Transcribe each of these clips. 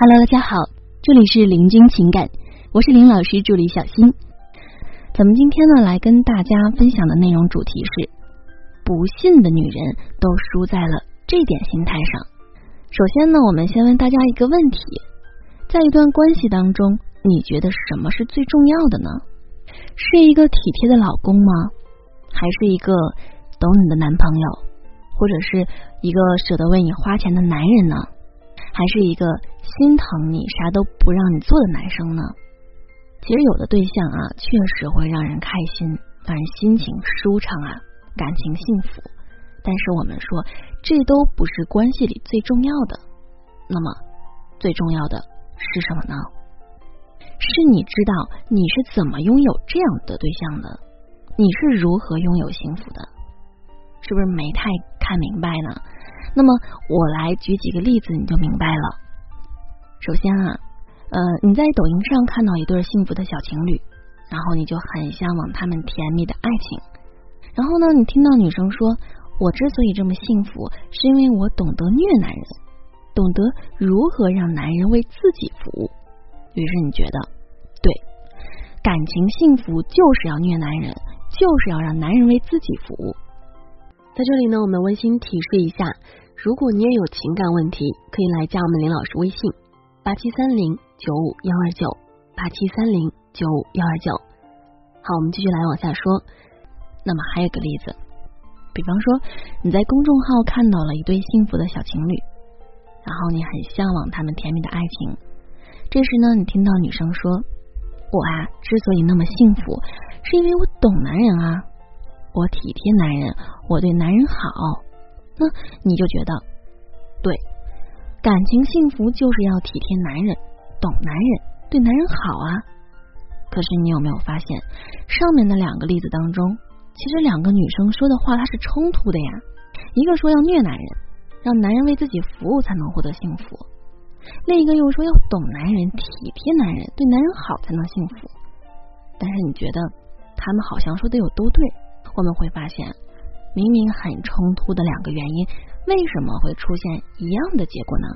Hello，大家好，这里是林君情感，我是林老师助理小新。咱们今天呢，来跟大家分享的内容主题是：不信的女人都输在了这点心态上。首先呢，我们先问大家一个问题：在一段关系当中，你觉得什么是最重要的呢？是一个体贴的老公吗？还是一个懂你的男朋友，或者是一个舍得为你花钱的男人呢？还是一个心疼你、啥都不让你做的男生呢？其实有的对象啊，确实会让人开心，让人心情舒畅啊，感情幸福。但是我们说，这都不是关系里最重要的。那么，最重要的是什么呢？是你知道你是怎么拥有这样的对象的，你是如何拥有幸福的？是不是没太看明白呢？那么我来举几个例子，你就明白了。首先啊，呃，你在抖音上看到一对幸福的小情侣，然后你就很向往他们甜蜜的爱情。然后呢，你听到女生说：“我之所以这么幸福，是因为我懂得虐男人，懂得如何让男人为自己服务。”于是你觉得，对，感情幸福就是要虐男人，就是要让男人为自己服务。在这里呢，我们温馨提示一下，如果你也有情感问题，可以来加我们林老师微信八七三零九五幺二九八七三零九五幺二九。好，我们继续来往下说。那么还有个例子，比方说你在公众号看到了一对幸福的小情侣，然后你很向往他们甜蜜的爱情。这时呢，你听到女生说：“我啊，之所以那么幸福，是因为我懂男人啊。”我体贴男人，我对男人好，那你就觉得对，感情幸福就是要体贴男人，懂男人，对男人好啊。可是你有没有发现，上面的两个例子当中，其实两个女生说的话它是冲突的呀？一个说要虐男人，让男人为自己服务才能获得幸福；另一个又说要懂男人，体贴男人，对男人好才能幸福。但是你觉得他们好像说的有都对？我们会发现，明明很冲突的两个原因，为什么会出现一样的结果呢？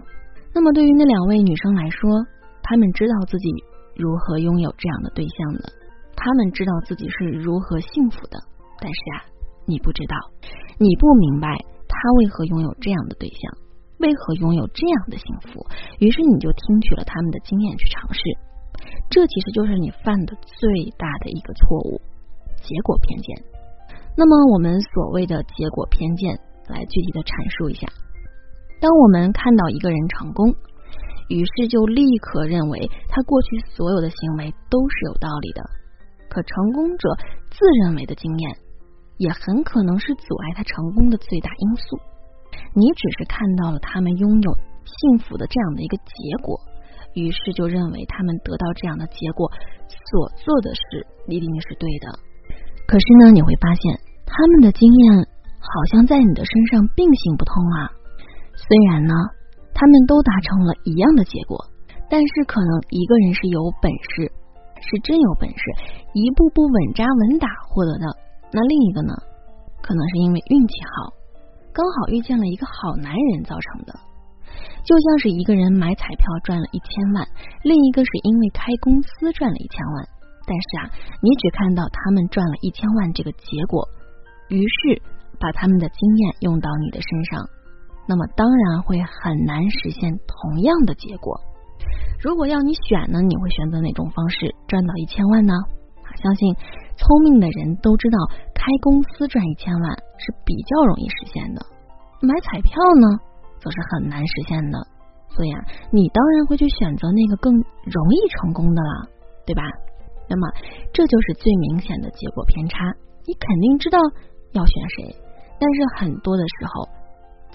那么对于那两位女生来说，她们知道自己如何拥有这样的对象的，她们知道自己是如何幸福的。但是啊，你不知道，你不明白她为何拥有这样的对象，为何拥有这样的幸福，于是你就听取了他们的经验去尝试，这其实就是你犯的最大的一个错误——结果偏见。那么，我们所谓的结果偏见，来具体的阐述一下。当我们看到一个人成功，于是就立刻认为他过去所有的行为都是有道理的。可成功者自认为的经验，也很可能是阻碍他成功的最大因素。你只是看到了他们拥有幸福的这样的一个结果，于是就认为他们得到这样的结果所做的事一定是对的。可是呢，你会发现他们的经验好像在你的身上并行不通啊。虽然呢，他们都达成了一样的结果，但是可能一个人是有本事，是真有本事，一步步稳扎稳打获得的；那另一个呢，可能是因为运气好，刚好遇见了一个好男人造成的。就像是一个人买彩票赚了一千万，另一个是因为开公司赚了一千万。但是啊，你只看到他们赚了一千万这个结果，于是把他们的经验用到你的身上，那么当然会很难实现同样的结果。如果要你选呢，你会选择哪种方式赚到一千万呢？相信聪明的人都知道，开公司赚一千万是比较容易实现的，买彩票呢，则是很难实现的。所以啊，你当然会去选择那个更容易成功的啦，对吧？那么，这就是最明显的结果偏差。你肯定知道要选谁，但是很多的时候，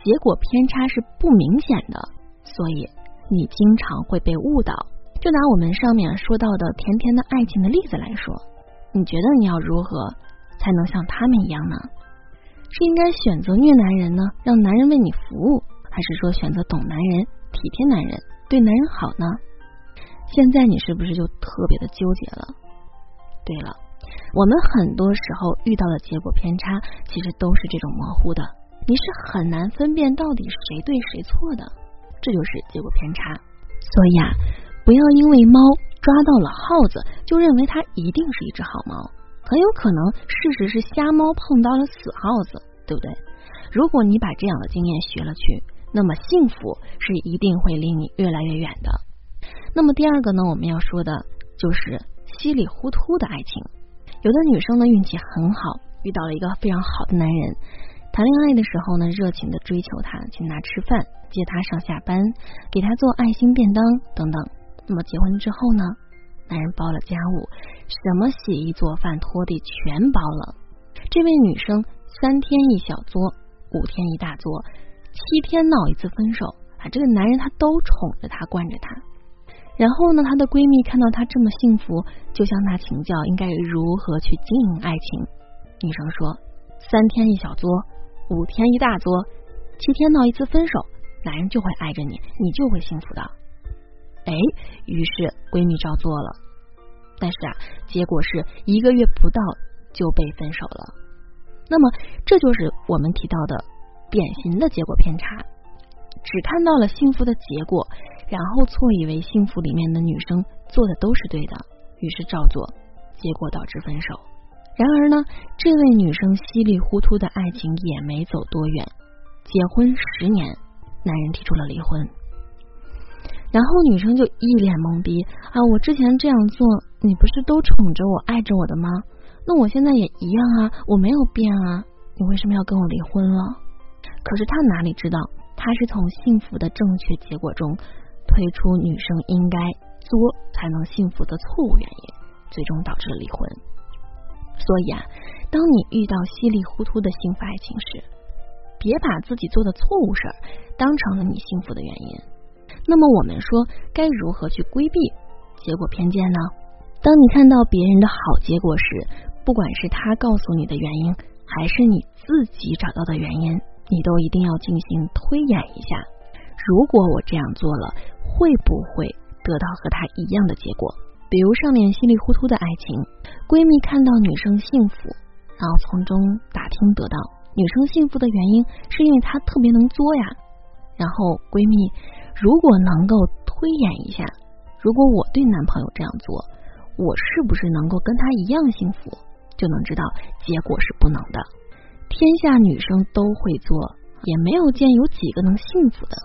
结果偏差是不明显的，所以你经常会被误导。就拿我们上面说到的甜甜的爱情的例子来说，你觉得你要如何才能像他们一样呢？是应该选择虐男人呢，让男人为你服务，还是说选择懂男人、体贴男人、对男人好呢？现在你是不是就特别的纠结了？对了，我们很多时候遇到的结果偏差，其实都是这种模糊的，你是很难分辨到底谁对谁错的，这就是结果偏差。所以啊，不要因为猫抓到了耗子，就认为它一定是一只好猫。很有可能事实是瞎猫碰到了死耗子，对不对？如果你把这样的经验学了去，那么幸福是一定会离你越来越远的。那么第二个呢，我们要说的就是稀里糊涂的爱情。有的女生呢运气很好，遇到了一个非常好的男人，谈恋爱的时候呢热情的追求他，请他吃饭，接他上下班，给他做爱心便当等等。那么结婚之后呢，男人包了家务，什么洗衣做饭拖地全包了。这位女生三天一小作，五天一大作，七天闹一次分手啊！这个男人他都宠着她，惯着她。然后呢，她的闺蜜看到她这么幸福，就向她请教应该如何去经营爱情。女生说：“三天一小作，五天一大作，七天闹一次分手，男人就会爱着你，你就会幸福的。”哎，于是闺蜜照做了，但是啊，结果是一个月不到就被分手了。那么，这就是我们提到的典型的结果偏差，只看到了幸福的结果。然后错以为幸福里面的女生做的都是对的，于是照做，结果导致分手。然而呢，这位女生稀里糊涂的爱情也没走多远，结婚十年，男人提出了离婚。然后女生就一脸懵逼啊！我之前这样做，你不是都宠着我、爱着我的吗？那我现在也一样啊，我没有变啊，你为什么要跟我离婚了？可是他哪里知道，他是从幸福的正确结果中。推出女生应该作才能幸福的错误原因，最终导致了离婚。所以啊，当你遇到稀里糊涂的幸福爱情时，别把自己做的错误事儿当成了你幸福的原因。那么我们说该如何去规避结果偏见呢？当你看到别人的好结果时，不管是他告诉你的原因，还是你自己找到的原因，你都一定要进行推演一下。如果我这样做了。会不会得到和他一样的结果？比如上面稀里糊涂的爱情，闺蜜看到女生幸福，然后从中打听得到女生幸福的原因是因为她特别能作呀。然后闺蜜如果能够推演一下，如果我对男朋友这样做，我是不是能够跟他一样幸福？就能知道结果是不能的。天下女生都会做，也没有见有几个能幸福的。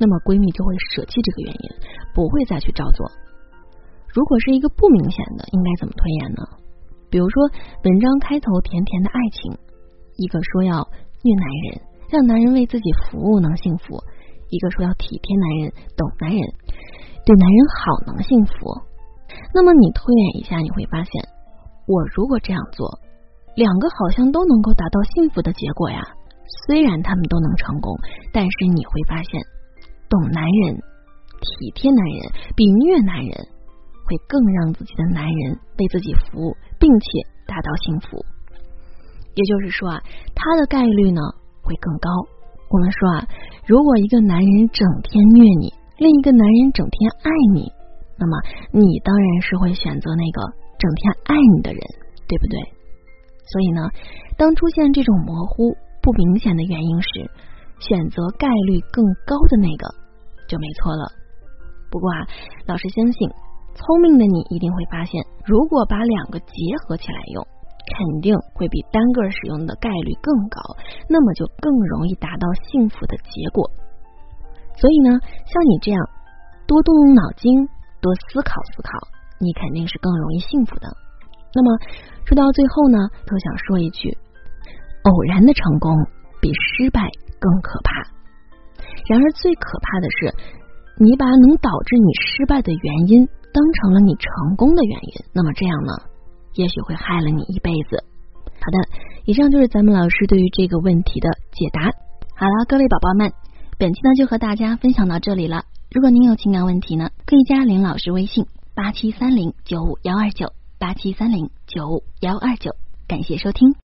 那么闺蜜就会舍弃这个原因，不会再去照做。如果是一个不明显的，应该怎么推演呢？比如说，文章开头甜甜的爱情，一个说要虐男人，让男人为自己服务能幸福；一个说要体贴男人，懂男人，对男人好能幸福。那么你推演一下，你会发现，我如果这样做，两个好像都能够达到幸福的结果呀。虽然他们都能成功，但是你会发现。懂男人、体贴男人，比虐男人会更让自己的男人为自己服务，并且达到幸福。也就是说啊，他的概率呢会更高。我们说啊，如果一个男人整天虐你，另一个男人整天爱你，那么你当然是会选择那个整天爱你的人，对不对？所以呢，当出现这种模糊不明显的原因时，选择概率更高的那个就没错了。不过啊，老师相信，聪明的你一定会发现，如果把两个结合起来用，肯定会比单个使用的概率更高，那么就更容易达到幸福的结果。所以呢，像你这样多动动脑筋、多思考思考，你肯定是更容易幸福的。那么说到最后呢，都想说一句：偶然的成功比失败。更可怕。然而，最可怕的是，你把能导致你失败的原因当成了你成功的原因，那么这样呢，也许会害了你一辈子。好的，以上就是咱们老师对于这个问题的解答。好了，各位宝宝们，本期呢就和大家分享到这里了。如果您有情感问题呢，可以加林老师微信八七三零九五幺二九八七三零九五幺二九。感谢收听。